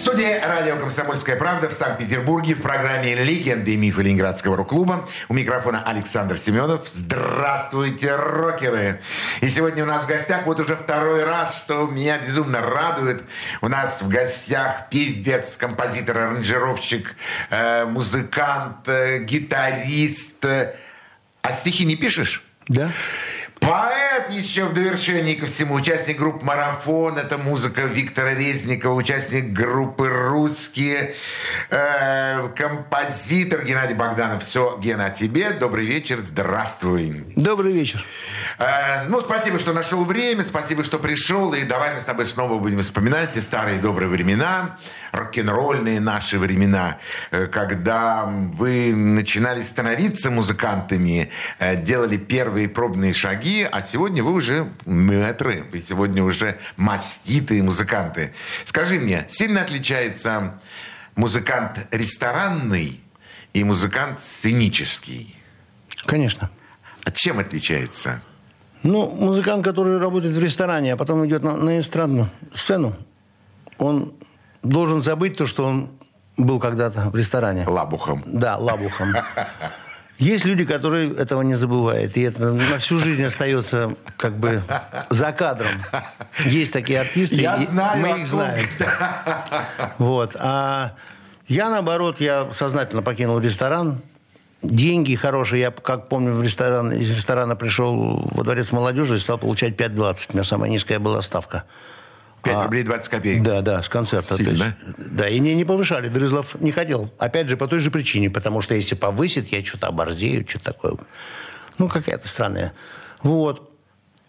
Студии радио «Комсомольская правда» в Санкт-Петербурге в программе «Легенды и мифы Ленинградского рок-клуба». У микрофона Александр Семенов. Здравствуйте, рокеры! И сегодня у нас в гостях вот уже второй раз, что меня безумно радует. У нас в гостях певец, композитор, аранжировщик, э, музыкант, э, гитарист. А стихи не пишешь? Да. Поэт еще в довершении ко всему. Участник группы «Марафон». Это музыка Виктора Резникова. Участник группы «Русские». Э, композитор Геннадий Богданов. Все, Гена, о тебе. Добрый вечер. Здравствуй. Добрый вечер. Э, ну, спасибо, что нашел время. Спасибо, что пришел. И давай мы с тобой снова будем вспоминать те старые добрые времена. Рок-н-ролльные наши времена. э, Когда вы начинали становиться музыкантами. э, Делали первые пробные шаги. А сегодня вы уже метры. Вы сегодня уже маститые музыканты. Скажи мне, сильно отличается музыкант ресторанный и музыкант сценический? Конечно. От чем отличается? Ну, музыкант, который работает в ресторане, а потом идет на, на эстрадную сцену, он должен забыть то, что он был когда-то в ресторане. Лабухом. Да, лабухом. Есть люди, которые этого не забывают, и это на всю жизнь остается как бы за кадром. Есть такие артисты, Я и знаю, мы их знаем. Вот. А я, наоборот, я сознательно покинул ресторан. Деньги хорошие. Я, как помню, в ресторан, из ресторана пришел во дворец молодежи и стал получать 5,20. У меня самая низкая была ставка. 5 А, рублей 20 копеек. Да, да, с концерта. Сильно, есть, да, и не, не повышали. Дрызлов не хотел. Опять же, по той же причине. Потому что если повысит, я что-то оборзею, что-то такое. Ну, какая-то странная. Вот.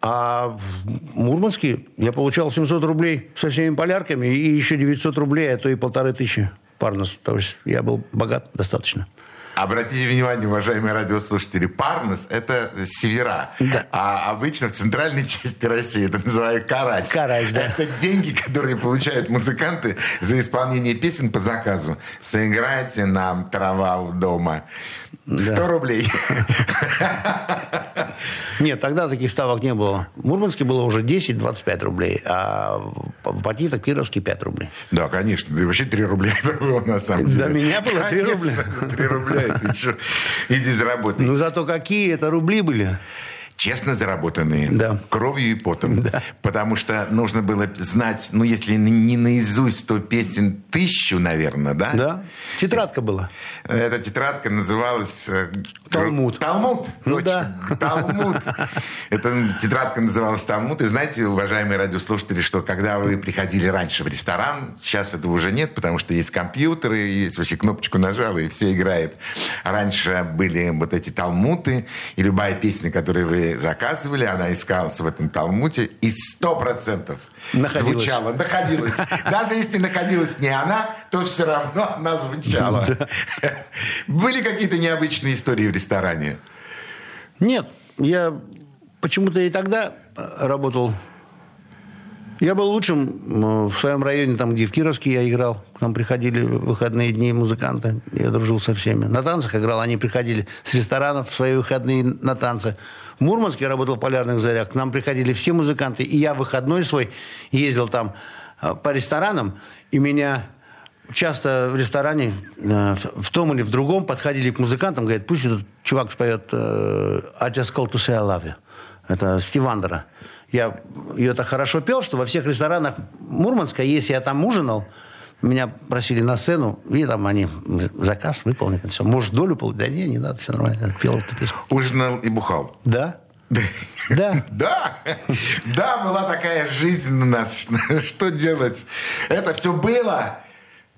А в Мурманске я получал 700 рублей со всеми полярками и еще 900 рублей, а то и полторы тысячи парнос. То есть я был богат достаточно. Обратите внимание, уважаемые радиослушатели, Парнос – это севера. А обычно в центральной части России это называют карась. Карась, да. Это деньги, которые получают музыканты за исполнение песен по заказу. Сыграйте нам трава у дома. 100 рублей. Нет, тогда таких ставок не было. В Мурманске было уже 10-25 рублей, а в Пати Кировске 5 рублей. Да, конечно. Да и вообще 3 рубля это было на самом деле. Для меня было 3 рубля. 3 рубля. Ты что? Иди заработай. Ну, зато какие это рубли были. честно заработанные, Да. кровью и потом. Потому что нужно было знать, ну, если не наизусть, то песен тысячу, наверное, да? Да. Тетрадка была. Эта тетрадка называлась... Талмуд. Талмуд, Ну точно. Талмуд. Эта тетрадка называлась Талмуд. И знаете, уважаемые радиослушатели, что когда вы приходили раньше в ресторан, сейчас этого уже нет, потому что есть компьютеры, есть вообще кнопочку нажала, и все играет. Раньше были вот эти талмуты, и любая песня, которую вы заказывали, она искалась в этом талмуте, и сто процентов Находилась. звучала, находилась. Даже если находилась не она, то все равно она звучала. Были какие-то необычные истории в ресторане? Нет, я почему-то и тогда э, работал. Я был лучшим э, в своем районе, там, где в Кировске я играл. К нам приходили в выходные дни музыканты. Я дружил со всеми. На танцах играл. Они приходили с ресторанов в свои выходные на танцы. В Мурманске я работал в «Полярных зарях». К нам приходили все музыканты. И я выходной свой ездил там э, по ресторанам. И меня часто в ресторане э, в том или в другом подходили к музыкантам, говорят, пусть этот чувак споет э, «I just called to say I love you». Это Стив Вандера. Я ее так хорошо пел, что во всех ресторанах Мурманска, если я там ужинал, меня просили на сцену, и там они заказ выполнить, все. Может, долю получить? Да не, не надо, все нормально. Я пел эту песню. Ужинал и бухал. Да? Да. Да, да, была такая жизнь у нас. Что делать? Это все было.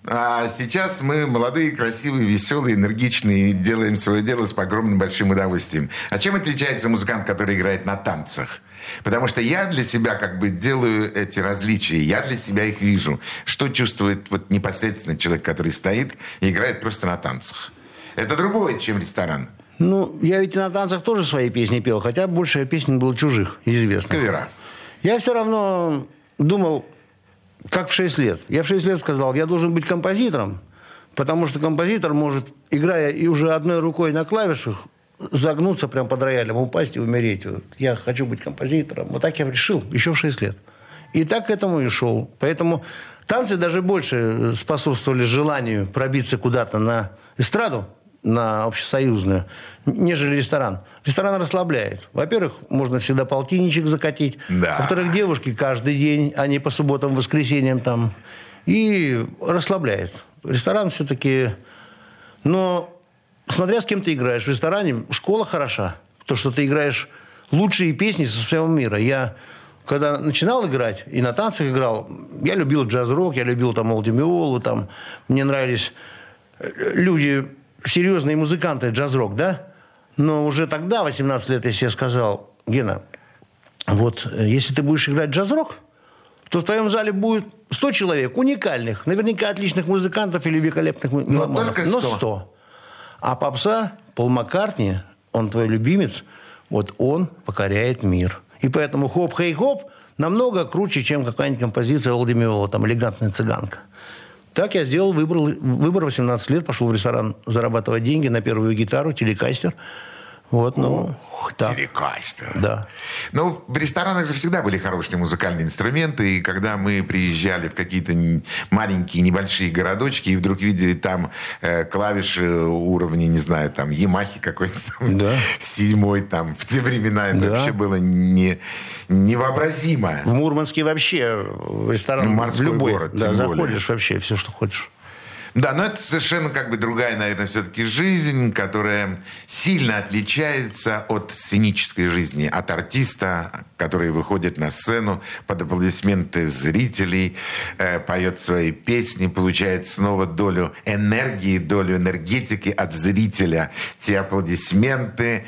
А сейчас мы молодые, красивые, веселые, энергичные, и делаем свое дело с огромным большим удовольствием. А чем отличается музыкант, который играет на танцах? Потому что я для себя как бы делаю эти различия, я для себя их вижу. Что чувствует вот непосредственно человек, который стоит и играет просто на танцах? Это другое, чем ресторан. Ну, я ведь и на танцах тоже свои песни пел, хотя большая песен было чужих, известных. Кавера. Я все равно думал, как в 6 лет. Я в 6 лет сказал, я должен быть композитором, потому что композитор может, играя и уже одной рукой на клавишах, загнуться прям под роялем, упасть и умереть. Вот я хочу быть композитором. Вот так я решил еще в 6 лет. И так к этому и шел. Поэтому танцы даже больше способствовали желанию пробиться куда-то на эстраду, на общесоюзную, нежели ресторан. Ресторан расслабляет. Во-первых, можно всегда полтинничек закатить. Да. Во-вторых, девушки каждый день, а не по субботам, воскресеньям там. И расслабляет. Ресторан все-таки... Но смотря с кем ты играешь. В ресторане школа хороша. То, что ты играешь лучшие песни со всего мира. Я когда начинал играть и на танцах играл, я любил джаз-рок, я любил там Олдимиолу, там мне нравились э, люди серьезные музыканты, джаз-рок, да? Но уже тогда, 18 лет, я себе сказал, Гена, вот э, если ты будешь играть джаз-рок, то в твоем зале будет 100 человек, уникальных, наверняка отличных музыкантов или великолепных меломанов. только 100. Но 100. А попса, Пол Маккартни, он твой любимец, вот он покоряет мир. И поэтому хоп-хей-хоп намного круче, чем какая-нибудь композиция Олди Миола, там «Элегантная цыганка». Так я сделал выбор, выбор 18 лет, пошел в ресторан зарабатывать деньги на первую гитару, телекастер. Вот, ну, так. Телекастер. Да. Ну, в ресторанах же всегда были хорошие музыкальные инструменты, и когда мы приезжали в какие-то маленькие, небольшие городочки, и вдруг видели там э, клавиши уровня, не знаю, там, Ямахи какой-то там, Да. седьмой, там, в те времена это Да. вообще было не, невообразимо. В Мурманске вообще в ресторан Ну, морской в любой, город, да, тем более. заходишь вообще все, что хочешь. Да, но это совершенно как бы другая, наверное, все-таки жизнь, которая сильно отличается от сценической жизни, от артиста, который выходит на сцену под аплодисменты зрителей, э, поет свои песни, получает снова долю энергии, долю энергетики от зрителя, те аплодисменты,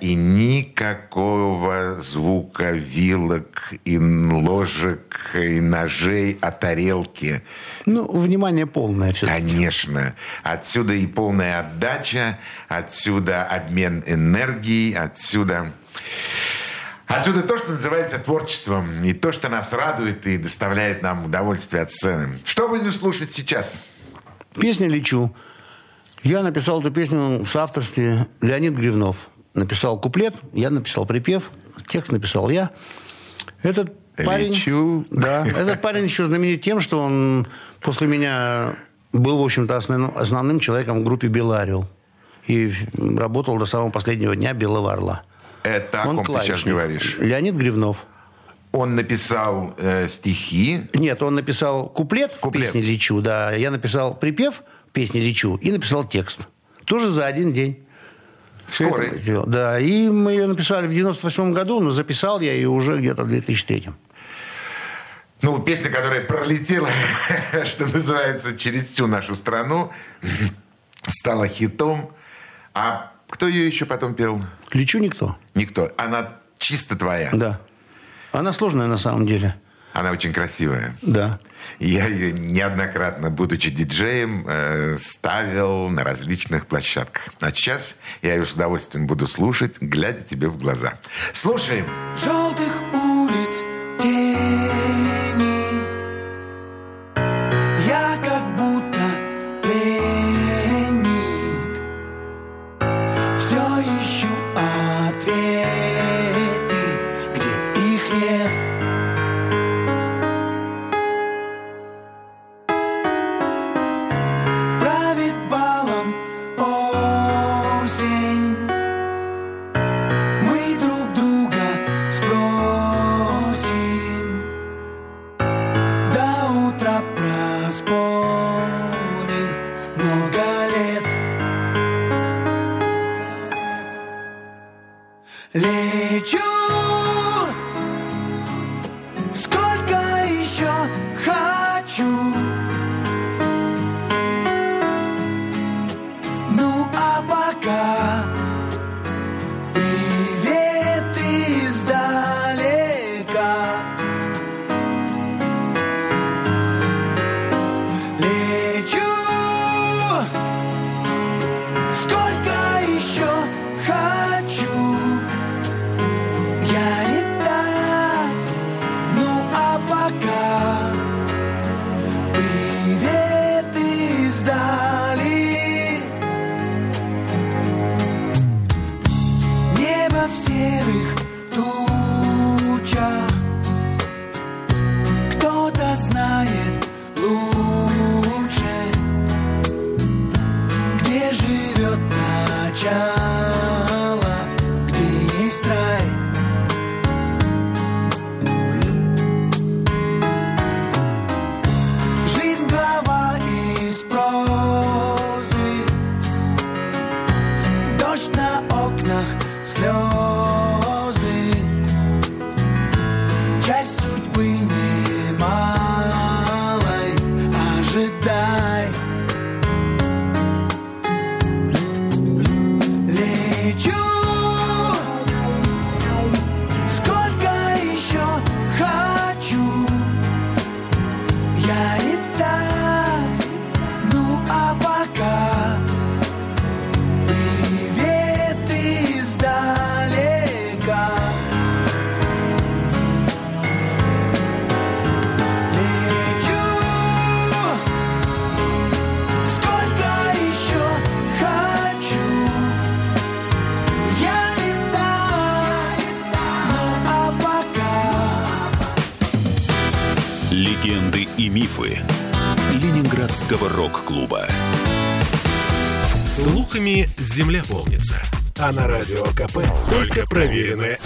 и никакого звука вилок и ложек и ножей от тарелки. Ну, внимание полное все. Конечно. Отсюда и полная отдача, отсюда обмен энергией, отсюда... Отсюда то, что называется творчеством, и то, что нас радует и доставляет нам удовольствие от сцены. Что будем слушать сейчас? Песня «Лечу». Я написал эту песню в соавторстве Леонид Гривнов. Написал куплет, я написал припев, текст написал я. Этот парень... Лечу. Да, этот парень еще знаменит тем, что он после меня был, в общем-то, основным, основным человеком в группе «Белый орел». И работал до самого последнего дня «Белого орла». Это о Он ком ты сейчас клавишник. говоришь? Леонид Гривнов. Он написал э, стихи. Нет, он написал куплет, Куплет. в песне «Лечу», да. Я написал припев в песне «Лечу» и написал текст. Тоже за один день. Скорый. Да, и мы ее написали в 98 году, но записал я ее уже где-то в 2003. Ну, песня, которая пролетела, что называется, через всю нашу страну, стала хитом. А кто ее еще потом пел? «Лечу» никто. Никто. Она чисто твоя. Да. Она сложная на самом деле. Она очень красивая. Да. Я ее неоднократно, будучи диджеем, э, ставил на различных площадках. А сейчас я ее с удовольствием буду слушать, глядя тебе в глаза. Слушаем. желтых mind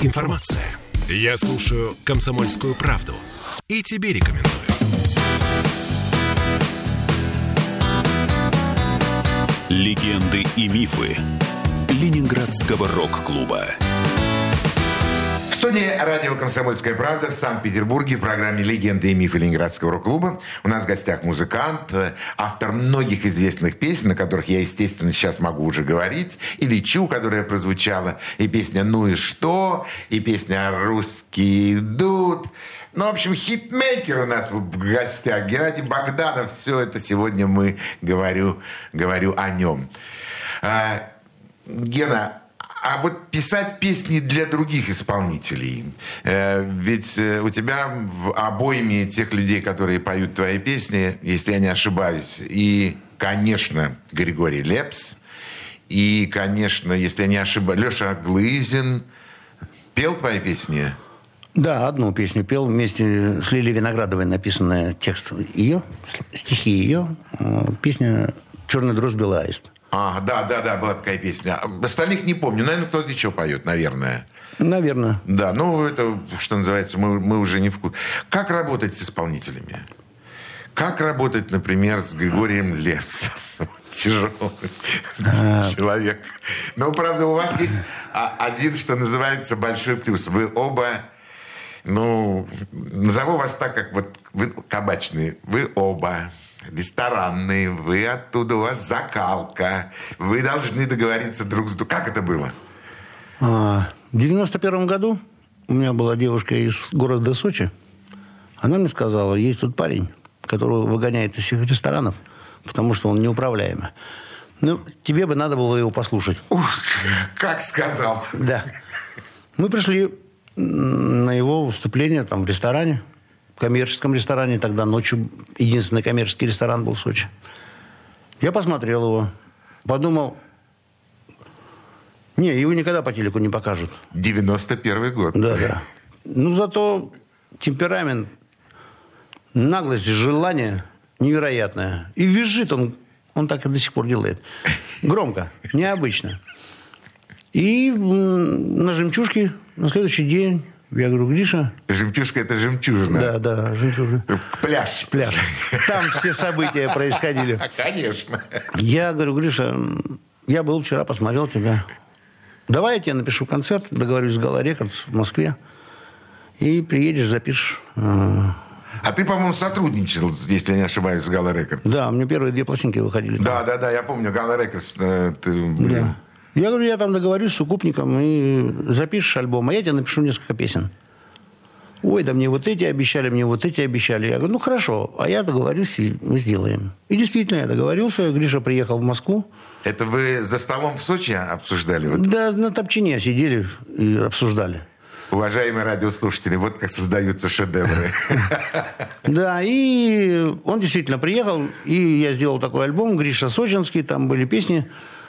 информация. Я слушаю «Комсомольскую правду» и тебе рекомендую. Легенды и мифы Ленинградского рок-клуба. В студии радио «Комсомольская правда» в Санкт-Петербурге в программе «Легенды и мифы Ленинградского рок-клуба». У нас в гостях музыкант, э, автор многих известных песен, о которых я, естественно, сейчас могу уже говорить. И «Лечу», которая прозвучала, и песня «Ну и что», и песня «Русские идут». Ну, в общем, хитмейкер у нас в гостях. Геннадий Богданов. Все это сегодня мы говорю, говорю о нем. А, Гена, а вот писать песни для других исполнителей. Э, ведь э, у тебя в обойме тех людей, которые поют твои песни, если я не ошибаюсь, и, конечно, Григорий Лепс, и, конечно, если я не ошибаюсь, Леша Глызин пел твои песни? Да, одну песню пел вместе с Лилией Виноградовой, написанная текст ее, стихи ее, э, песня «Черный дрозд белый аист». А, да, да, да, была такая песня. Остальных не помню. Наверное, кто-то еще поет, наверное. Наверное. Да, ну, это, что называется, мы, мы уже не в вкус. Как работать с исполнителями? Как работать, например, с Григорием Лепсом? Тяжелый человек. Но, правда, у вас есть а, один, что называется, большой плюс. Вы оба, ну, назову вас так, как вот вы кабачные. Вы оба ресторанные, вы оттуда, у вас закалка, вы должны договориться друг с другом. Как это было? А, В 91 году у меня была девушка из города Сочи. Она мне сказала, есть тут парень, которого выгоняет из всех ресторанов, потому что он неуправляемый. Ну, тебе бы надо было его послушать. Ух, как сказал. Да. Мы пришли на его выступление там в ресторане, коммерческом ресторане. Тогда ночью единственный коммерческий ресторан был в Сочи. Я посмотрел его, подумал, не, его никогда по телеку не покажут. 91 год. Да, да. Ну, зато темперамент, наглость, желание невероятное. И визжит он, он так и до сих пор делает. Громко, необычно. И на жемчужке на следующий день я говорю, Гриша, Жемчужка – это жемчужина. да, да, жемчужина, Пляж. пляж. Там все события происходили. Конечно. Я говорю, Гриша, я был вчера, посмотрел тебя. Давай я тебе напишу концерт, договорюсь с Гала Рекордс в Москве. И приедешь, запишешь. Э, А ты, по-моему, сотрудничал, если я не ошибаюсь, с Gala Records. Да, у меня первые две пластинки выходили. там. Да, да, да, я помню, Gala Records. э, ты, блин. Да. Я говорю, я там договорюсь с Укупником и запишешь альбом, а я тебе напишу несколько песен. Ой, да мне вот эти обещали, мне вот эти обещали. Я говорю, ну хорошо, а я договорюсь, и мы сделаем. И действительно, я договорился. Гриша приехал в Москву. Это вы за столом в Сочи обсуждали? Вот, Да, на топчане сидели и обсуждали. уважаемые радиослушатели, вот как создаются шедевры. Да, и он действительно приехал, и я сделал такой альбом «Гриша Сочинский», там были песни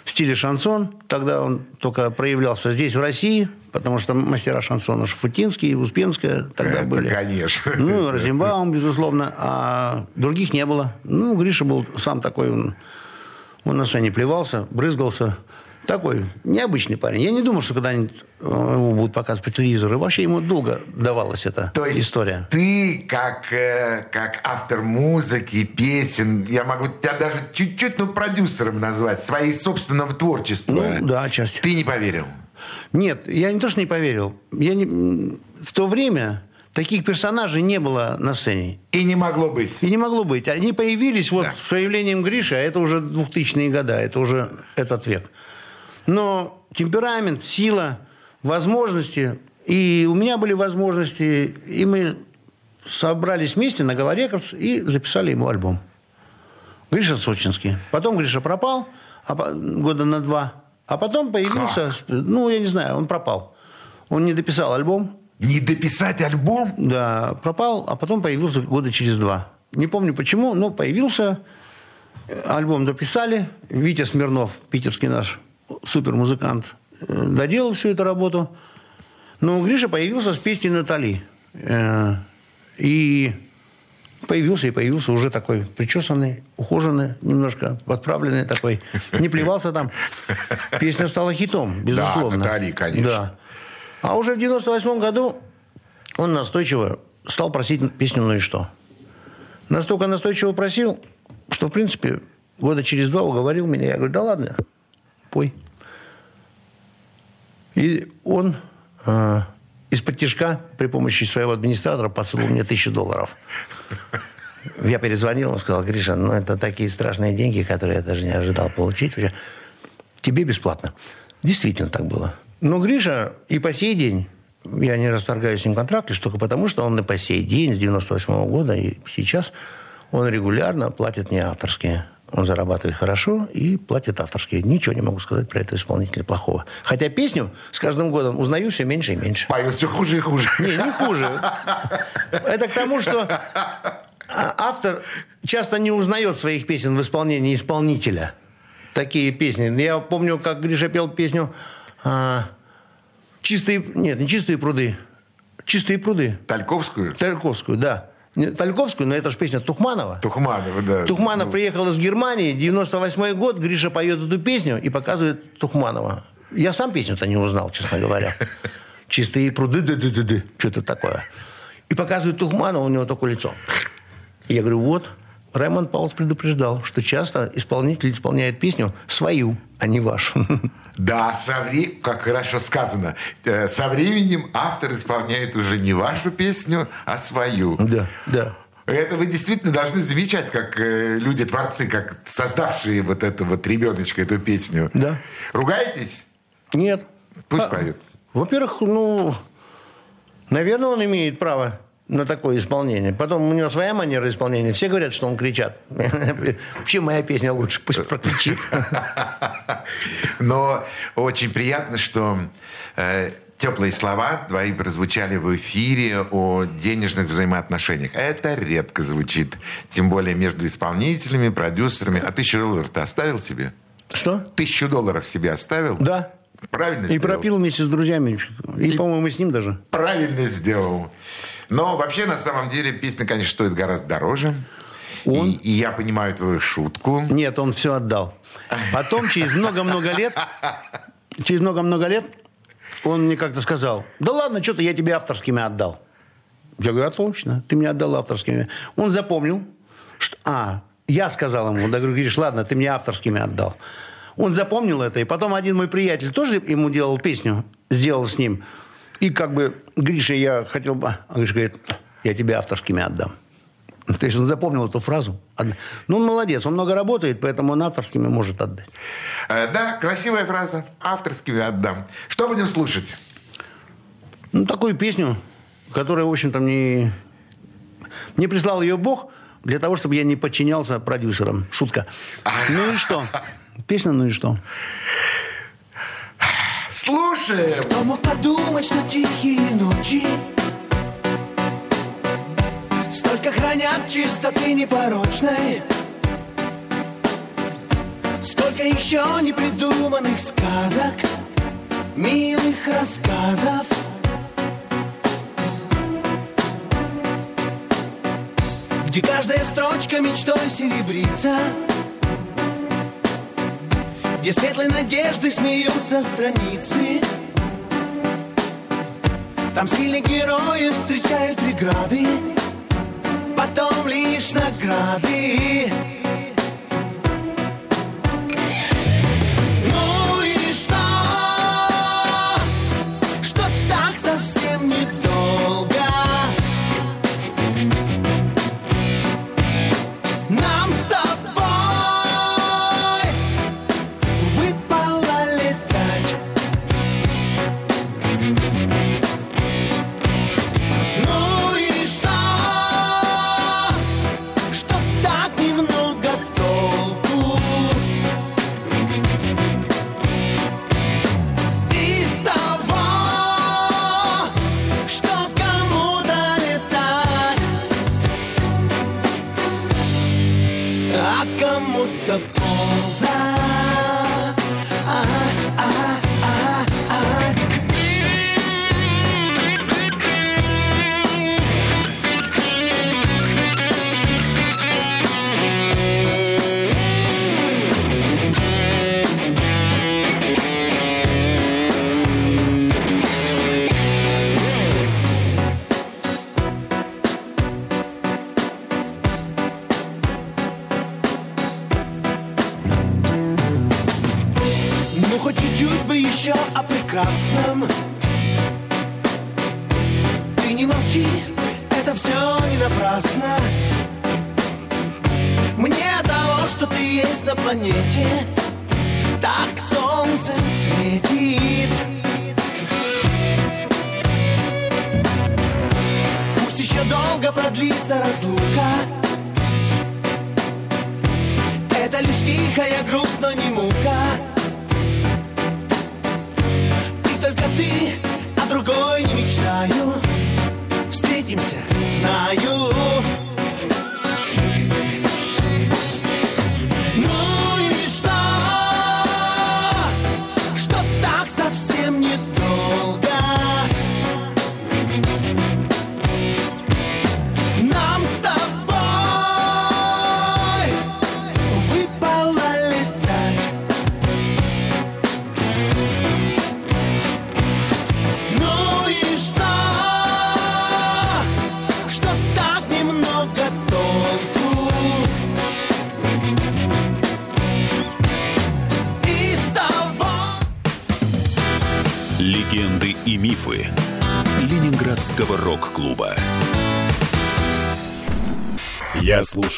в стиле шансон. Тогда он только проявлялся здесь, в России, потому что мастера шансона Шафутинский, Успенская тогда Это, были. конечно. Ну, Розенбаум, безусловно, а других не было. Ну, Гриша был сам такой, он, он на сцене плевался, брызгался. Такой необычный парень. Я не думал, что когда-нибудь э, его будут показывать по телевизору. И вообще ему долго давалась эта То есть история. ты, как, э, как автор музыки, песен, я могу тебя даже чуть-чуть, ну, продюсером назвать, своей собственного творчества. Ну, да, отчасти. Ты не поверил? Нет, я не то, что не поверил. Я не... В то время таких персонажей не было на сцене. И не могло быть. И не могло быть. Они появились вот Да. с появлением Гриши, а это уже 2000-е годы, это уже этот век. Но темперамент, сила, возможности, и у меня были возможности, и мы собрались вместе на Галарекордс и записали ему альбом. Гриша Сочинский. Потом Гриша пропал а года на два. А потом появился, ну, я не знаю, он пропал. Он не дописал альбом, Не дописать альбом? да, пропал, а потом появился года через два. Не помню почему, но появился. Альбом дописали. Витя Смирнов, питерский наш супермузыкант, э, доделал всю эту работу. Но Гриша появился с песней Натали. Э, И Появился и появился уже такой причесанный, ухоженный, немножко подправленный такой. Не плевался там. Песня стала хитом, безусловно. Натали, конечно. Да. А уже в 98 году он настойчиво стал просить песню «Ну и что?». Настолько настойчиво просил, что, в принципе, года через два уговорил меня. Я говорю, да ладно, пой. И он э, из-под тяжка при помощи своего администратора подсунул мне тысячу долларов. Я перезвонил, он сказал, Гриша, ну это такие страшные деньги, которые я даже не ожидал получить. Вообще, Тебе бесплатно. Действительно так было. Но Гриша и по сей день, я не расторгаю с ним контракт, лишь только потому, что он и по сей день, с 98 -го года и сейчас, он регулярно платит мне авторские. Он зарабатывает хорошо и платит авторские. Ничего не могу сказать про этого исполнителя плохого. Хотя песню с каждым годом узнаю все меньше и меньше. Поет все хуже и хуже. Не, не хуже. Это к тому, что автор часто не узнает своих песен в исполнении исполнителя. Такие песни. Я помню, как Гриша пел песню а, «Чистые...» Нет, не «Чистые пруды». «Чистые пруды». Тальковскую? Тальковскую, да. Тальковскую, но это же песня Тухманова. Тухманова, да. Тухманов Ну, приехал из Германии, 98 год, Гриша поет эту песню и показывает Тухманова. Я сам песню-то не узнал, честно говоря. Чистые пруды, ды ды ды ды Что-то такое. И показывает Тухманова, у него такое лицо. Я говорю, вот, Раймонд Паулс предупреждал, что часто исполнитель исполняет песню свою, а не вашу. Да, со вре- как хорошо сказано, э, со временем автор исполняет уже не вашу песню, а свою. Да, да. Это вы действительно должны замечать, как э, люди, творцы, как создавшие вот эту вот ребеночка, эту песню. Да. Ругаетесь? Нет. Пусть А, поет. Во-первых, ну, наверное, он имеет право на такое исполнение. Потом у него своя манера исполнения. Все говорят, что он кричат. Вообще моя песня лучше, пусть прокричит. Но очень приятно, что э, теплые слова твои прозвучали в эфире о денежных взаимоотношениях. Это редко звучит. Тем более между исполнителями, продюсерами. А тысячу долларов ты оставил себе? Что? Тысячу долларов себе оставил? Да. Правильно И сделал? пропил вместе с друзьями. И, по-моему, с ним даже. Правильно сделал. Но вообще, на самом деле, песня, конечно, стоит гораздо дороже. Он? И, и я понимаю твою шутку. Нет, он все отдал. Потом, через много-много лет, через много-много лет, он мне как-то сказал, да ладно, что-то я тебе авторскими отдал. Я говорю, отлично, ты мне отдал авторскими. Он запомнил, что... А, я сказал ему, да, говорю, говоришь, ладно, ты мне авторскими отдал. Он запомнил это, и потом один мой приятель тоже ему делал песню, сделал с ним. И как бы, Гриша, я хотел бы... А Гриша говорит, я тебе авторскими отдам. То есть он запомнил эту фразу. Ну, он молодец, он много работает, поэтому он авторскими может отдать. Э, да, красивая фраза. Авторскими отдам. Что будем слушать? Ну, такую песню, которая, в общем-то, мне... Мне прислал ее Бог для того, чтобы я не подчинялся продюсерам. Шутка. Ну и что? Песня «Ну и что?» Слушаем! Кто мог подумать, что тихие ночи Столько хранят чистоты непорочной? Сколько еще непридуманных сказок Милых рассказов? Где каждая строчка мечтой серебрится Где светлой надежды смеются страницы. Там сильные герои встречают преграды Потом лишь награды разлука. Это лишь тихая грусть, но не мука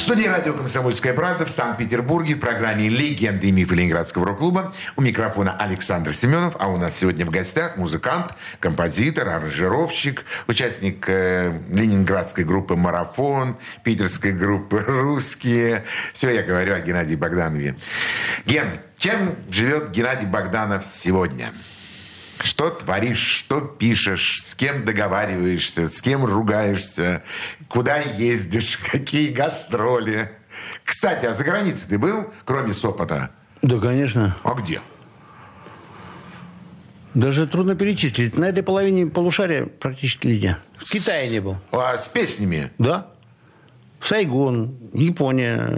Студии радио «Комсомольская правда» в Санкт-Петербурге в программе «Легенды и мифы Ленинградского рок-клуба». У микрофона Александр Семенов, а у нас сегодня в гостях музыкант, композитор, аранжировщик, участник э, ленинградской группы «Марафон», питерской группы «Русские». Все я говорю о Геннадии Богданове. Ген, чем живет Геннадий Богданов сегодня? Что творишь, что пишешь, с кем договариваешься, с кем ругаешься, куда ездишь, какие гастроли. Кстати, а за границей ты был, кроме Сопота? Да, конечно. А где? Даже трудно перечислить. На этой половине полушария практически везде. В Китае не был. А с песнями? Да. Сайгон, Япония,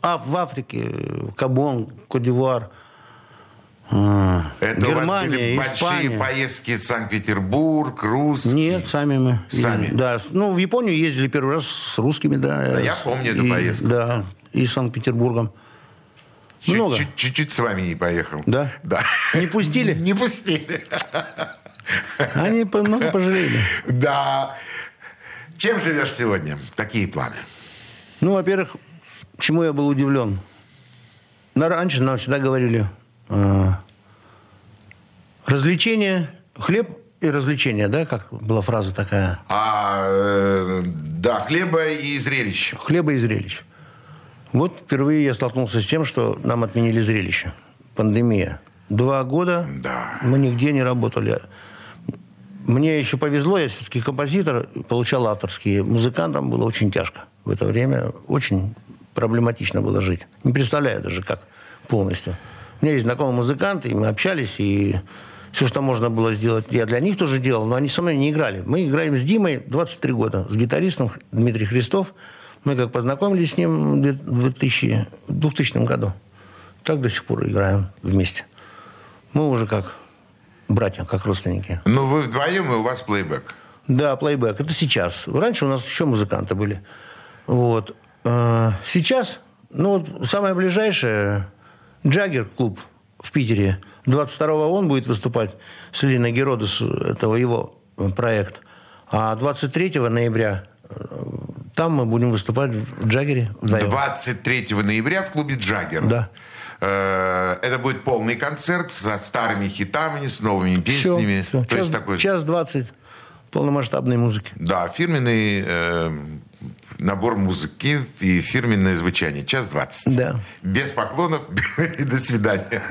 а в Африке, Кабон, Кодивуар, а, Это у вас Германия, были большие Испания. поездки в Санкт-Петербург, русские? Нет, сами мы. Сами? ездили. Да. Ну, в Японию ездили первый раз с русскими, да. Да, я помню эту и- поездку. Да, и с Санкт-Петербургом. Много. Чуть-чуть, с вами не поехал. Да? Да. Не пустили? Не пустили. Они много пожалели. Да. Чем живешь сегодня? Какие планы? Ну, во-первых, чему я был удивлен. Раньше нам всегда говорили развлечения, хлеб и развлечения, да, как была фраза такая, А, э, да, хлеба и зрелищ. хлеба и зрелищ. Вот впервые я столкнулся с тем, что нам отменили зрелище. Пандемия. Два года Да. мы нигде не работали. Мне еще повезло, я все-таки композитор, получал авторские. Музыкантам было очень тяжко в это время. Очень проблематично было жить. Не представляю даже, как полностью. У меня есть знакомые музыканты, и мы общались, и все, что можно было сделать, я для них тоже делал, но они со мной не играли. Мы играем с Димой 23 года, с гитаристом Дмитрий Христов. Мы как познакомились с ним в 2000, в 2000 году. Так до сих пор играем вместе. Мы уже как братья, как родственники. Ну, вы вдвоем, и у вас плейбэк. Да, плейбэк. Это сейчас. Раньше у нас еще музыканты были. Вот. Э, Сейчас, ну, вот самое ближайшее, Джаггер клуб в Питере. 22-го он будет выступать с Линой Геродос, этого его э, проект. А 23 ноября э, там мы будем выступать в Джаггере вдвоем. 23 ноября в клубе «Джаггер». Да. Э, Это будет полный концерт со старыми хитами, с новыми песнями. всё. То Час, есть такой, час 20 полномасштабной музыки. да, фирменный э, набор музыки и фирменное звучание. Час 20. Да. Без поклонов и до свидания.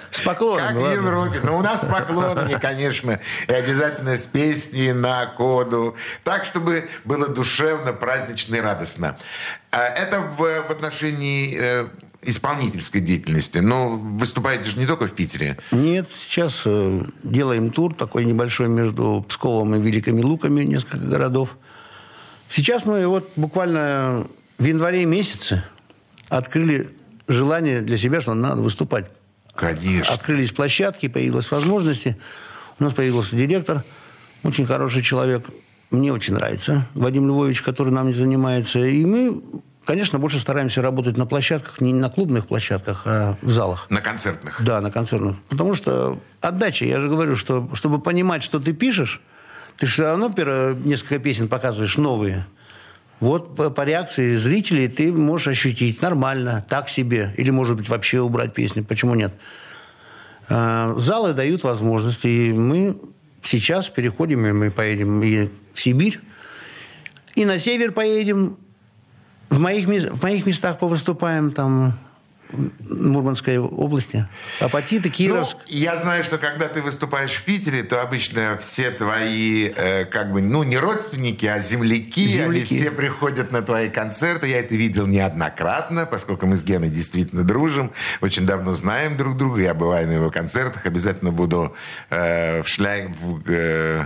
С поклонами, Как в. Европе. Но у нас с поклонами, конечно. И обязательно с песней на коду. Так, чтобы было душевно, празднично и радостно. А Это в, отношении э, исполнительской деятельности. Но выступаете же не только в Питере. Нет, сейчас э, делаем тур такой небольшой между Псковом и Великими Луками, несколько городов. Сейчас мы вот буквально в январе месяце открыли желание для себя, что надо выступать. Конечно. Открылись площадки, появилась возможности. У нас появился директор, очень хороший человек. Мне очень нравится Вадим Львович, который нам не занимается. И мы, конечно, больше стараемся работать на площадках, не на клубных площадках, а в залах. На концертных. Да, на концертных. Потому что отдача, я же говорю, что чтобы понимать, что ты пишешь, ты же все равно несколько песен показываешь новые. Вот по, по реакции зрителей ты можешь ощутить нормально, так себе, или, может быть, вообще убрать песню. Почему нет? А, Залы дают возможности, и мы сейчас переходим, и мы поедем и в Сибирь, и на север поедем, в моих, в моих местах повыступаем, там, Мурманской области. Апатиты, Ну, Кировск. я знаю, что когда ты выступаешь в Питере, то обычно все твои, э, как бы, ну, не родственники, а земляки, они Земляки. все приходят на твои концерты. Я это видел неоднократно, поскольку мы с Геной действительно дружим, очень давно знаем друг друга. Я бываю на его концертах, обязательно буду э, в шляй... В, э,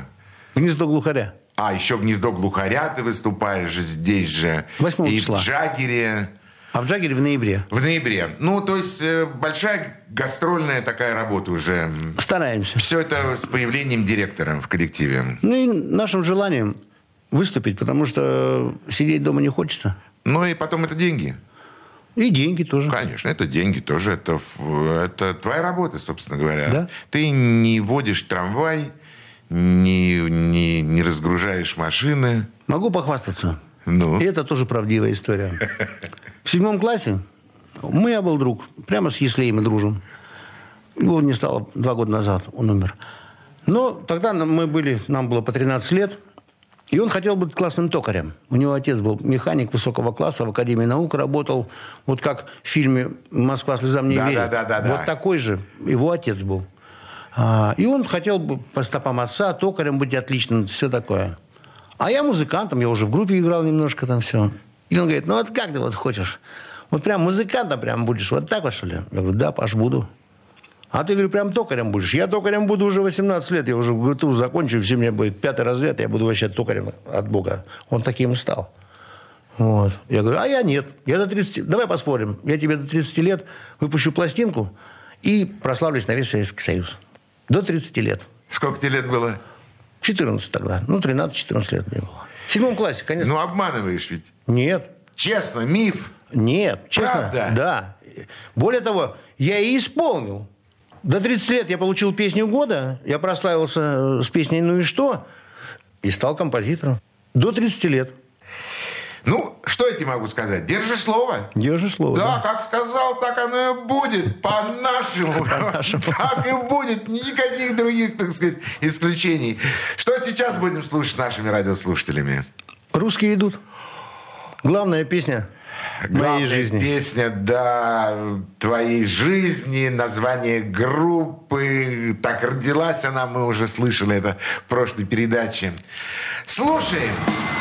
Гнездо глухаря. а, еще «Гнездо глухаря» ты выступаешь здесь же. 8 И числа. в Джагере. А в Джаггере в ноябре. В ноябре. Ну, то есть э, большая гастрольная такая работа уже. Стараемся. Все это с появлением директора в коллективе. Ну и нашим желанием выступить, потому что сидеть дома не хочется. Ну и потом это деньги. И деньги тоже. Конечно, это деньги тоже. Это, это твоя работа, собственно говоря. Да. Ты не водишь трамвай, не, не, не разгружаешь машины. Могу похвастаться. Ну. И это тоже правдивая история. В седьмом классе мы, я был друг. Прямо с Еслеем мы дружим. Его не стало два года назад, он умер. Но тогда мы были, нам было по 13 лет. И он хотел быть классным токарем. У него отец был механик высокого класса, в Академии наук работал. Вот как в фильме «Москва слезам не Да, верит». да, да, да, вот да. такой же его отец был. А, и он хотел бы по стопам отца, токарем быть отличным, все такое. А я музыкантом, я уже в группе играл немножко там все. И он говорит, ну вот как ты вот хочешь? Вот прям музыкантом прям будешь, вот так вот что ли? Я говорю, да, Паш, буду. А ты, говорю, прям токарем будешь? Я токарем буду уже 18 лет, я уже в ГТУ закончу, все мне будет пятый разряд, я буду вообще токарем от Бога. Он таким и стал. Вот. Я говорю, а я нет. Я до 30... Давай поспорим. Я тебе до 30 лет выпущу пластинку и прославлюсь на весь Советский Союз. До 30 лет. Сколько тебе лет было? 14 тогда. Ну, 13-14 лет мне было. В седьмом классе, конечно. Ну, обманываешь ведь. Нет. Честно, миф. Нет. Честно. Правда? Да. Более того, я и исполнил. До 30 лет я получил песню года. Я прославился э, с песней «Ну и что?» и стал композитором. До 30 лет. Что я тебе могу сказать? Держи слово. Держи слово. Да, как сказал, так оно и будет. По-нашему. Так и будет. Никаких других, так сказать, исключений. Что сейчас будем слушать с нашими радиослушателями? Русские идут. Главная песня моей Главная жизни. песня, да, твоей жизни, название группы. Так родилась она, мы уже слышали это в прошлой передаче. Слушаем. Эй,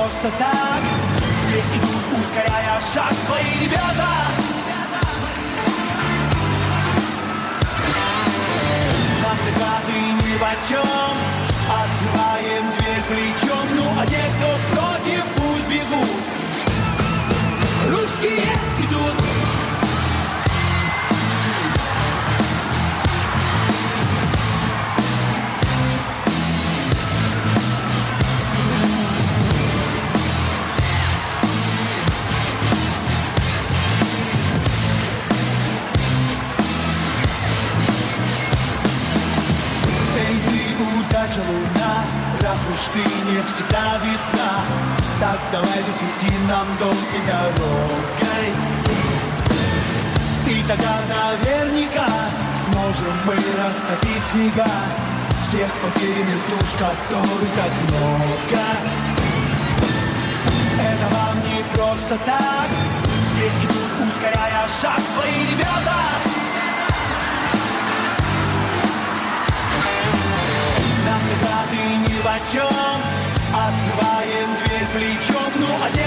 просто так. Здесь идут, ускоряя шаг свои ребята. Нам преграды ни почем Открываем дверь плечом. Ну а те, кто против, не всегда видна. Так давай же свети нам долгой дорогой. И тогда наверняка сможем мы растопить снега. Всех потерянных душ, которых так много. Это вам не просто так. Здесь идут, ускоряя шаг свои ребята Преграды ни в чем. Открываем дверь плечом. Ну а те,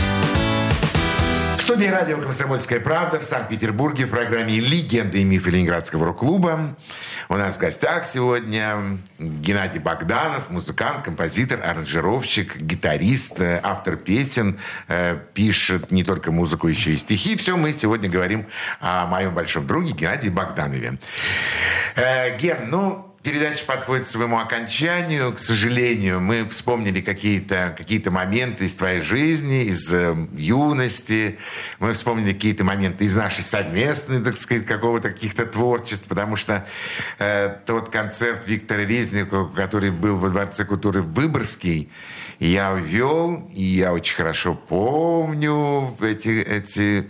Студии радио «Комсомольская правда» в Санкт-Петербурге в программе «Легенды и мифы Ленинградского рок-клуба». У нас в гостях сегодня Геннадий Богданов, музыкант, композитор, аранжировщик, гитарист, э, автор песен, э, пишет не только музыку, еще и стихи. Все мы сегодня говорим о моем большом друге Геннадии Богданове. Э, Ген, ну, Передача подходит к своему окончанию. К сожалению, мы вспомнили какие-то какие моменты из твоей жизни, из э, юности. Мы вспомнили какие-то моменты из нашей совместной, так сказать, какого-то каких-то творчеств. Потому что э, тот концерт Виктора Резникова, который был во Дворце культуры Выборгский, я вел, и я очень хорошо помню эти, эти,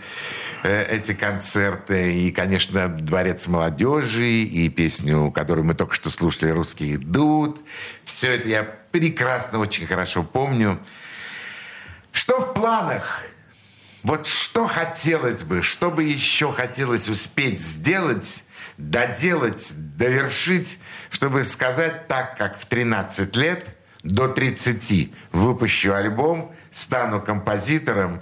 э, эти концерты. И, конечно, «Дворец молодежи», и песню, которую мы только что слушали, «Русские идут». Все это я прекрасно, очень хорошо помню. Что в планах? Вот что хотелось бы, что бы еще хотелось успеть сделать, доделать, довершить, чтобы сказать так, как в 13 лет – до 30 выпущу альбом, стану композитором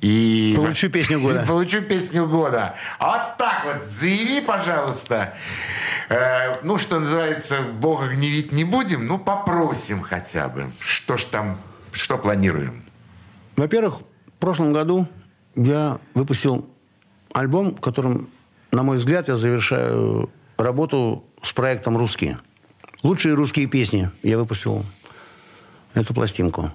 и... Получу песню года. Получу песню года. Вот так вот, заяви, пожалуйста. Э, ну, что называется, Бога гневить не будем, ну, попросим хотя бы. Что ж там, что планируем? Во-первых, в прошлом году я выпустил альбом, которым, на мой взгляд, я завершаю работу с проектом «Русские». Лучшие русские песни я выпустил эту пластинку.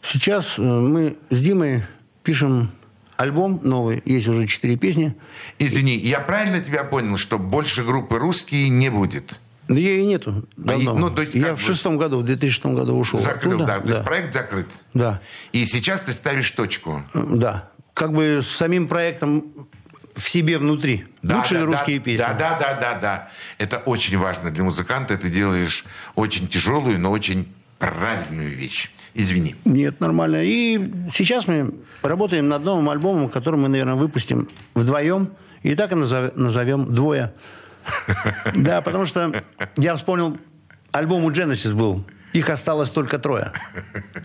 Сейчас э, мы с Димой пишем альбом новый, есть уже четыре песни. Извини, я правильно тебя понял, что больше группы «Русские» не будет? Да ее и нету давно. ну, то есть я в шестом году, в 2006 году ушел. Закрыл, оттуда. да. То есть проект закрыт? Да. И сейчас ты ставишь точку? Да. Как бы с самим проектом в себе внутри. Да, Лучшие да, русские да, песни. Да, да, да, да, да. Это очень важно для музыканта. Ты делаешь очень тяжелую, но очень правильную вещь. Извини. Нет, нормально. И сейчас мы работаем над новым альбомом, который мы, наверное, выпустим вдвоем. И так и назов- назовем «Двое». Да, потому что я вспомнил, альбом у Genesis был. Их осталось только трое.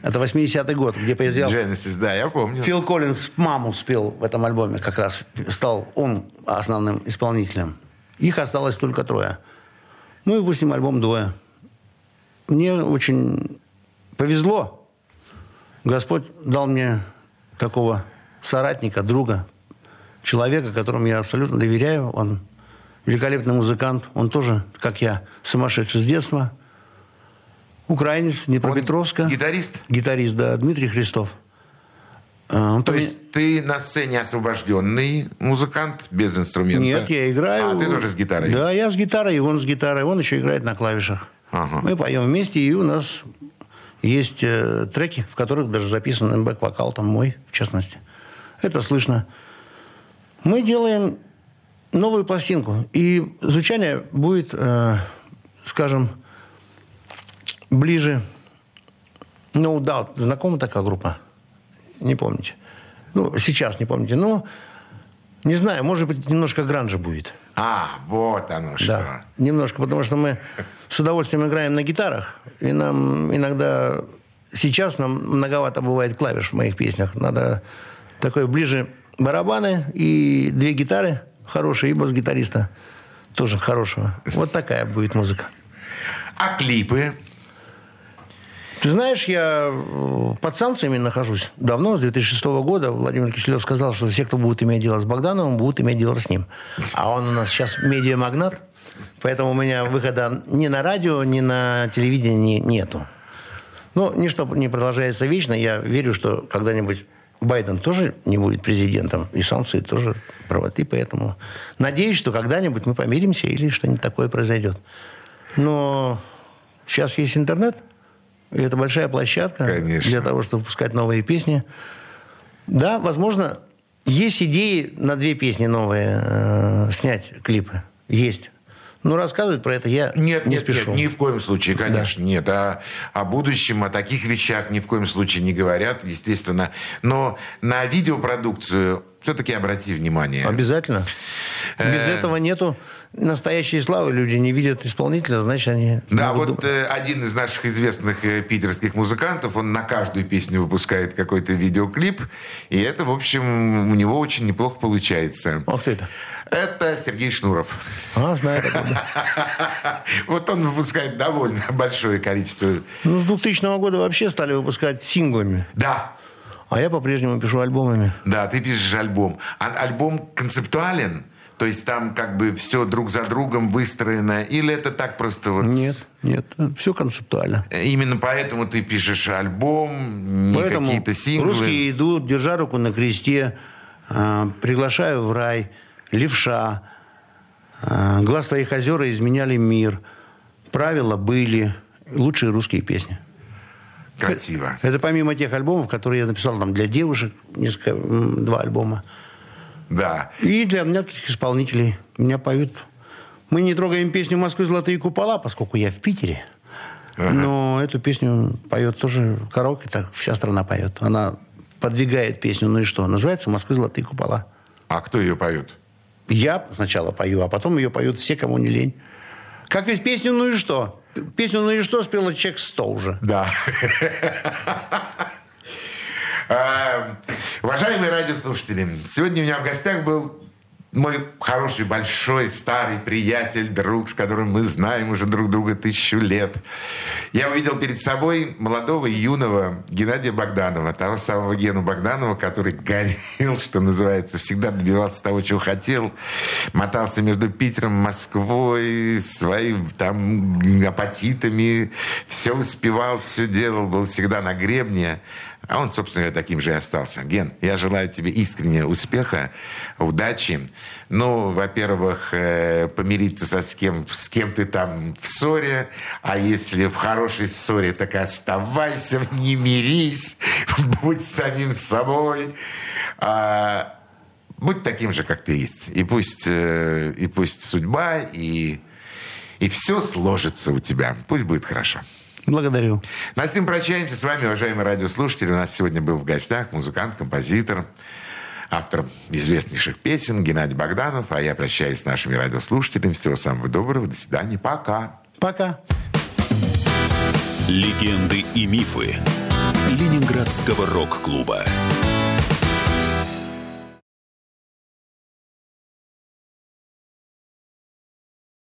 Это 80-й год, где поездил... Genesis, да, я помню. Фил Коллинз «Маму» спел в этом альбоме. Как раз стал он основным исполнителем. Их осталось только трое. Мы выпустим альбом «Двое». Мне очень повезло. Господь дал мне такого соратника, друга, человека, которому я абсолютно доверяю. Он великолепный музыкант. Он тоже, как я, сумасшедший с детства. Украинец, Днепропетровска. Он гитарист? Гитарист, да, Дмитрий Христов. А, он То есть меня... ты на сцене освобожденный музыкант без инструмента? Нет, я играю. А, ты тоже с гитарой? Да, я с гитарой, и он с гитарой. Он еще играет на клавишах. Ага. Мы поем вместе, и у нас есть э, треки, в которых даже записан бэк-вокал, там мой, в частности. Это слышно. Мы делаем новую пластинку, и звучание будет, э, скажем, ближе... Ну, да, знакома такая группа? Не помните? Ну, сейчас не помните. Ну, не знаю, может быть, немножко гранжа будет. А, вот оно что. Да, немножко, потому что мы с удовольствием играем на гитарах, и нам иногда... Сейчас нам многовато бывает клавиш в моих песнях. Надо такое ближе барабаны и две гитары хорошие, и бас-гитариста тоже хорошего. Вот такая будет музыка. А клипы? Ты знаешь, я э, под санкциями нахожусь давно, с 2006 года. Владимир Киселев сказал, что все, кто будет иметь дело с Богдановым, будут иметь дело с ним. А он у нас сейчас медиамагнат, поэтому у меня выхода ни на радио, ни на телевидении нету. Но ничто не продолжается вечно. Я верю, что когда-нибудь Байден тоже не будет президентом, и санкции тоже правоты, поэтому надеюсь, что когда-нибудь мы помиримся или что-нибудь такое произойдет. Но сейчас есть интернет, и это большая площадка Конечно. для того, чтобы выпускать новые песни. Да, возможно, есть идеи на две песни новые э, снять клипы. Есть. Ну, рассказывать про это я нет, не нет, спешу. Нет, ни в коем случае, конечно, да. нет. А о будущем, о таких вещах ни в коем случае не говорят, естественно. Но на видеопродукцию все-таки обрати внимание. Обязательно. Без э, этого нету настоящей славы. Люди не видят исполнителя, значит, они... Да, вот. Э, один из наших известных э, питерских музыкантов, он на каждую песню выпускает какой-то видеоклип, и это, в общем, у него очень неплохо получается. Ох ты это. Это Сергей Шнуров. А, знаю Вот он выпускает довольно большое количество. Ну, с 2000 года вообще стали выпускать синглами. Да. А я по-прежнему пишу альбомами. Да, ты пишешь альбом. А альбом концептуален? То есть там как бы все друг за другом выстроено? Или это так просто вот... Нет, нет, все концептуально. Именно поэтому ты пишешь альбом, не какие-то синглы? русские идут, держа руку на кресте, э, приглашаю в рай, левша, э, глаз твоих озер изменяли мир, правила были, лучшие русские песни. Красиво. Это, это помимо тех альбомов, которые я написал там для девушек, несколько, два альбома. Да. И для многих исполнителей. Меня поют. Мы не трогаем песню «Москвы золотые купола», поскольку я в Питере. Ага. Но эту песню поет тоже караоке, так вся страна поет. Она подвигает песню, ну и что? Называется «Москвы золотые купола». А кто ее поет? Я сначала пою, а потом ее поют все, кому не лень. Как и песню «Ну и что?» Песню «Ну и что» спела человек 100 уже. Да. А, уважаемые радиослушатели, сегодня у меня в гостях был мой хороший, большой, старый приятель, друг, с которым мы знаем уже друг друга тысячу лет. Я увидел перед собой молодого юного Геннадия Богданова, того самого Гену Богданова, который горел, что называется, всегда добивался того, чего хотел, мотался между Питером, Москвой, своими там апатитами, все успевал, все делал, был всегда на гребне. А он, собственно говоря, таким же и остался. Ген, я желаю тебе искреннего успеха, удачи. Ну, во-первых, э, помириться со с кем, с кем ты там в ссоре, а если в хорошей ссоре, так оставайся, не мирись, будь самим собой. А, будь таким же, как ты есть. И пусть, э, и пусть судьба, и, и все сложится у тебя. Пусть будет хорошо. Благодарю. На этом прощаемся с вами, уважаемые радиослушатели. У нас сегодня был в гостях музыкант, композитор, автор известнейших песен Геннадий Богданов. А я прощаюсь с нашими радиослушателями. Всего самого доброго. До свидания. Пока. Пока. Легенды и мифы Ленинградского рок-клуба.